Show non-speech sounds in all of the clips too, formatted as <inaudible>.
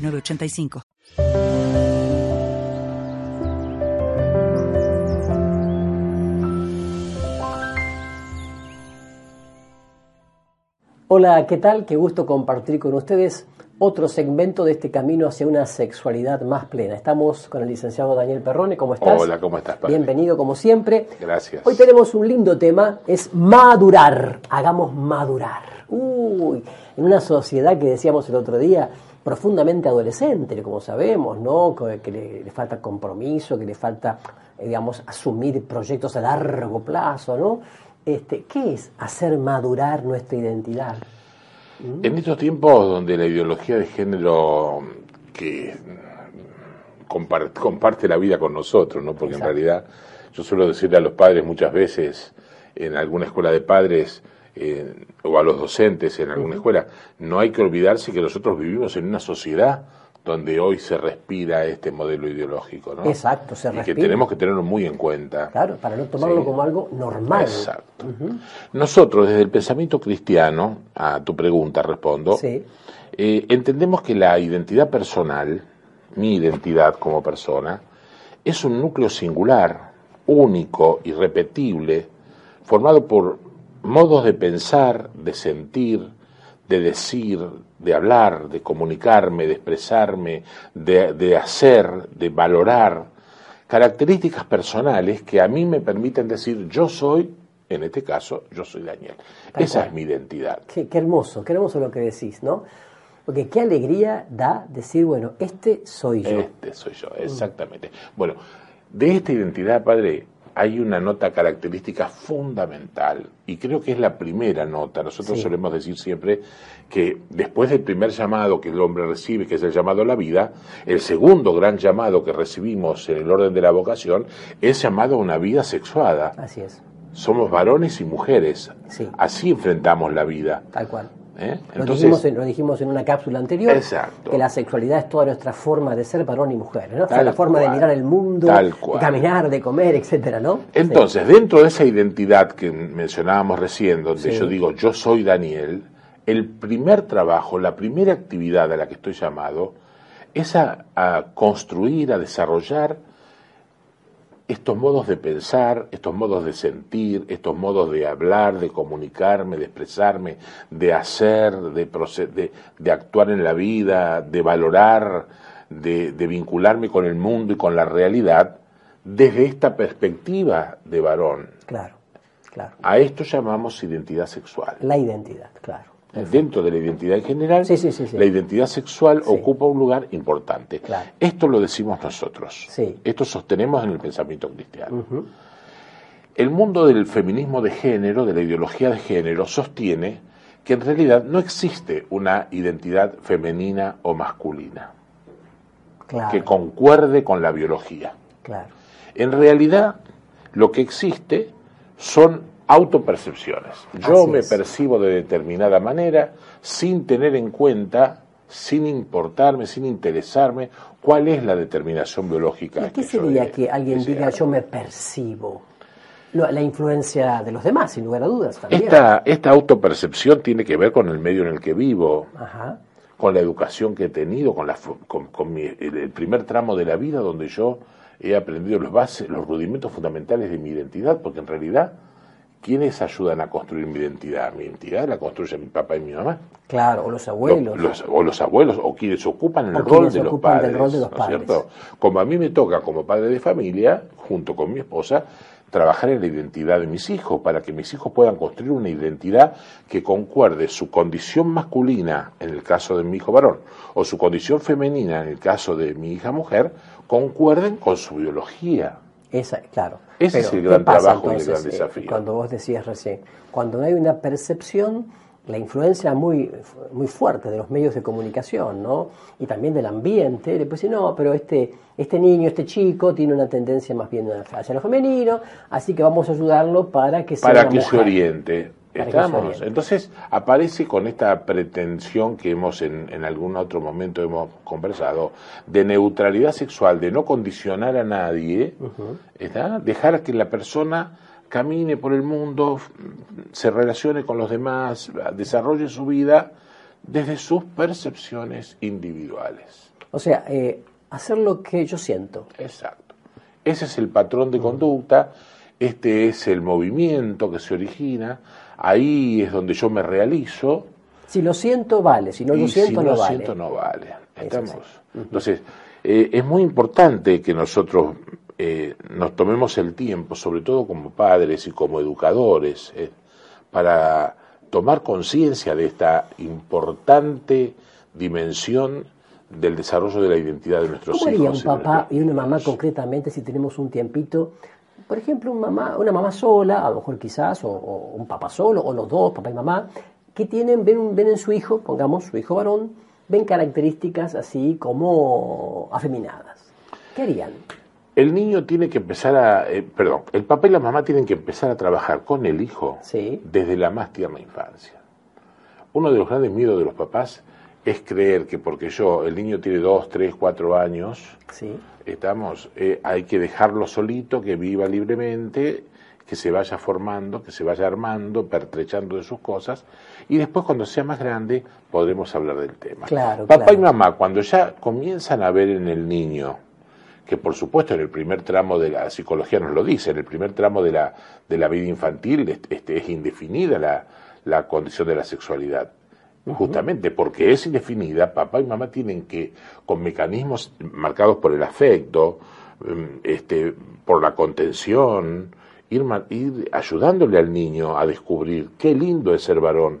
985. Hola, ¿qué tal? Qué gusto compartir con ustedes otro segmento de este camino hacia una sexualidad más plena. Estamos con el licenciado Daniel Perrone, ¿cómo estás? Hola, ¿cómo estás? Padre? Bienvenido como siempre. Gracias. Hoy tenemos un lindo tema, es madurar. Hagamos madurar. Uy, en una sociedad que decíamos el otro día, profundamente adolescente, como sabemos, ¿no? que le, falta compromiso, que le falta, eh, digamos, asumir proyectos a largo plazo, ¿no? Este, ¿Qué es hacer madurar nuestra identidad? ¿Mm? En estos tiempos donde la ideología de género que comparte, la vida con nosotros, ¿no? Porque en realidad yo suelo decirle a los padres muchas veces en alguna escuela de padres, o a los docentes en alguna escuela, no hay que olvidarse que nosotros vivimos en una sociedad donde hoy se respira este modelo ideológico, ¿no? Exacto, se y que tenemos que tenerlo muy en cuenta. Claro, para no tomarlo como algo normal. Exacto. Nosotros, desde el pensamiento cristiano, a tu pregunta respondo, eh, entendemos que la identidad personal, mi identidad como persona, es un núcleo singular, único, irrepetible, formado por modos de pensar, de sentir, de decir, de hablar, de comunicarme, de expresarme, de, hacer, de valorar, características personales que a mí me permiten decir yo soy, en este caso, yo soy Daniel. Esa es mi identidad. Qué, qué, hermoso, qué hermoso lo que decís, ¿no? Porque qué alegría da decir, bueno, este soy yo. Este soy yo, exactamente. Bueno, de esta identidad, padre, hay una nota característica fundamental y creo que es la primera nota. Nosotros solemos decir siempre que después del primer llamado que el hombre recibe, que es el llamado a la vida, el segundo gran llamado que recibimos en el orden de la vocación es llamado a una vida sexuada. Así es. Somos varones y mujeres. Así enfrentamos la vida. Tal cual. ¿Eh? lo, dijimos en, lo, dijimos en, una cápsula anterior, que la sexualidad es toda nuestra forma de ser varón y mujer, ¿no? la forma de mirar el mundo, de caminar, de comer, etcétera, ¿no? Entonces, dentro de esa identidad que mencionábamos recién, donde yo digo yo soy Daniel, el primer trabajo, la primera actividad a la que estoy llamado, es a construir, a desarrollar estos modos de pensar, estos modos de sentir, estos modos de hablar, de comunicarme, de expresarme, de hacer, de, de, actuar en la vida, de valorar, de, vincularme con el mundo y con la realidad, desde esta perspectiva de varón. Claro, claro. A esto llamamos identidad sexual. La identidad, claro. Dentro de la identidad en general, la identidad sexual ocupa un lugar importante. Esto lo decimos nosotros. Esto sostenemos en el pensamiento cristiano. El mundo del feminismo de género, de la ideología de género, sostiene que en realidad no existe una identidad femenina o masculina que concuerde con la biología. En realidad, lo que existe son autopercepciones. Yo me percibo de determinada manera sin tener en cuenta, sin importarme, sin interesarme cuál es la determinación biológica. ¿Y qué sería que alguien diga yo me percibo? La influencia de los demás, sin lugar a dudas. También. Esta, esta autopercepción tiene que ver con el medio en el que vivo, con la educación que he tenido, con, la, con, el primer tramo de la vida donde yo he aprendido los bases, los rudimentos fundamentales de mi identidad, porque en realidad ¿quiénes ayudan a construir mi identidad? Mi identidad la construyen mi papá y mi mamá. Claro, o los abuelos. o los abuelos, o quienes ocupan el rol de, los padres, rol de los padres. cierto? Como a mí me toca, como padre de familia, junto con mi esposa, trabajar en la identidad de mis hijos, para que mis hijos puedan construir una identidad que concuerde su condición masculina, en el caso de mi hijo varón, o su condición femenina, en el caso de mi hija mujer, concuerden con su biología. Esa, claro. Ese es el gran trabajo y el gran eh, desafío. cuando vos decías recién, cuando no hay una percepción, la influencia muy, muy fuerte de los medios de comunicación, ¿no? Y también del ambiente. Después dice, no, pero este, este niño, este chico, tiene una tendencia más bien hacia lo femenino, así que vamos a ayudarlo para que se Para que se oriente. Estamos. Entonces aparece con esta pretensión que hemos en, en, algún otro momento hemos conversado de neutralidad sexual, de no condicionar a nadie, dejar que la persona camine por el mundo, se relacione con los demás, desarrolle su vida desde sus percepciones individuales. O sea, eh, hacer lo que yo siento. Exacto. Ese es el patrón de conducta, este es el movimiento que se origina, ahí es donde yo me realizo. Si lo siento, vale, si no lo siento, no vale. Si lo siento, no vale. Estamos. Entonces, eh, es muy importante que nosotros eh, nos tomemos el tiempo, sobre todo como padres y como educadores, eh, para tomar conciencia de esta importante dimensión del desarrollo de la identidad de nuestros hijos. ¿Cómo haría un papá y una mamá concretamente si tenemos un tiempito? Por ejemplo, una mamá, una mamá sola, a lo mejor quizás, o, un papá solo, o los dos, papá y mamá, que tienen, ven, ven en su hijo, pongamos su hijo varón, ven características así como afeminadas. ¿Qué harían? el niño tiene que empezar a, eh, perdón, el papá y la mamá tienen que empezar a trabajar con el hijo desde la más tierna infancia. Uno de los grandes miedos de los papás es creer que porque yo, el niño tiene dos, tres, cuatro años, estamos, eh, hay que dejarlo solito, que viva libremente, que se vaya formando, que se vaya armando, pertrechando de sus cosas, y después cuando sea más grande podremos hablar del tema. Papá y mamá, cuando ya comienzan a ver en el niño, que por supuesto en el primer tramo de la psicología nos lo dice, en el primer tramo de la, de la vida infantil este, es indefinida la, la condición de la sexualidad. Justamente porque es indefinida, papá y mamá tienen que, con mecanismos marcados por el afecto, em, este, por la contención, ir, ir ayudándole al niño a descubrir qué lindo es ser varón,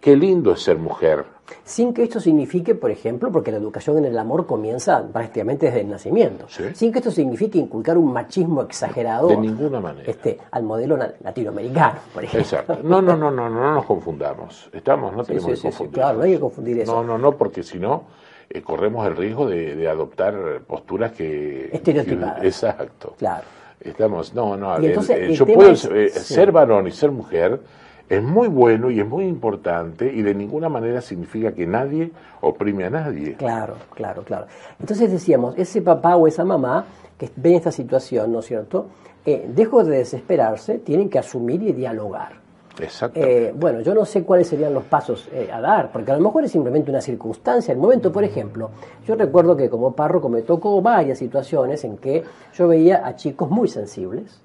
qué lindo es ser mujer, sin que esto signifique, por ejemplo, porque la educación en el amor comienza prácticamente desde el nacimiento, sin que esto signifique inculcar un machismo exagerado. De ninguna manera. Este, al modelo latinoamericano, por ejemplo. Exacto. No, no, no, no, no, nos confundamos. Estamos, no tenemos que confundir. claro, no hay que confundir eso. No, no, no, porque si no, eh, corremos el riesgo de, adoptar posturas que. Estereotipadas. exacto. Claro. Estamos, no, no, yo puedo eh, ser varón y ser mujer es muy bueno y es muy importante y de ninguna manera significa que nadie oprime a nadie. Claro, claro, claro. Entonces decíamos, ese papá o esa mamá que ven esta situación, ¿no es cierto? Eh, dejo de desesperarse, tienen que asumir y dialogar. Exacto. Eh, bueno, yo no sé cuáles serían los pasos eh, a dar, porque a lo mejor es simplemente una circunstancia. El momento, por ejemplo, yo recuerdo que como párroco me tocó varias situaciones en que yo veía a chicos muy sensibles,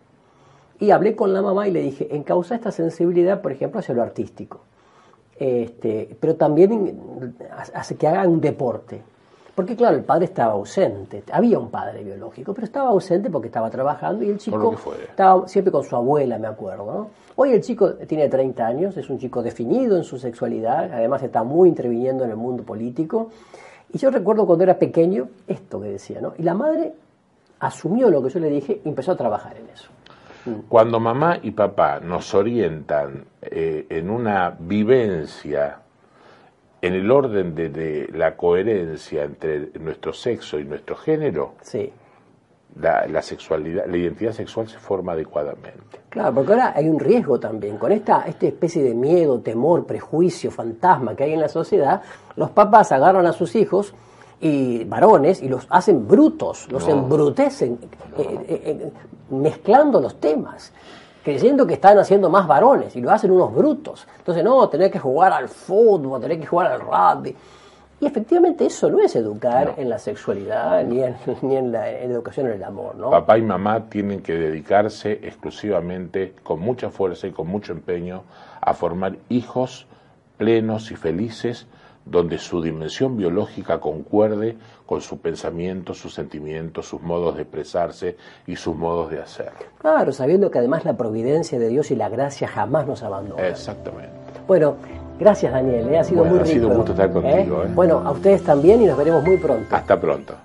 y hablé con la mamá y le dije, encausa esta sensibilidad, por ejemplo, hacia lo artístico. Este, pero también hace que haga un deporte. Porque claro, el padre estaba ausente. Había un padre biológico, pero estaba ausente porque estaba trabajando y el chico estaba siempre con su abuela, me acuerdo. Hoy el chico tiene 30 años, es un chico definido en su sexualidad, además está muy interviniendo en el mundo político. Y yo recuerdo cuando era pequeño esto que decía, ¿no? Y la madre asumió lo que yo le dije y empezó a trabajar en eso. Cuando mamá y papá nos orientan eh, en una vivencia, en el orden de, la coherencia entre nuestro sexo y nuestro género, sí. la, sexualidad, la identidad sexual se forma adecuadamente. Claro, porque ahora hay un riesgo también. Con esta, esta especie de miedo, temor, prejuicio, fantasma que hay en la sociedad, los papás agarran a sus hijos y varones y los hacen brutos, los embrutecen, eh, eh, eh, mezclando los temas, creyendo que están haciendo más varones y lo hacen unos brutos. Entonces, no, tener que jugar al fútbol, tener que jugar al rugby. Y efectivamente eso no es educar en la sexualidad ni en, <laughs> ni en la educación en el amor. ¿no? Papá y mamá tienen que dedicarse exclusivamente, con mucha fuerza y con mucho empeño, a formar hijos plenos y felices donde su dimensión biológica concuerde con su pensamiento, sus sentimientos, sus modos de expresarse y sus modos de hacer. Claro, sabiendo que además la providencia de Dios y la gracia jamás nos abandonan. Exactamente. Bueno, gracias Daniel, ¿eh? ha sido muy rico. Ha sido un gusto estar contigo. ¿eh? Bueno, a ustedes también y nos veremos muy pronto. Hasta pronto.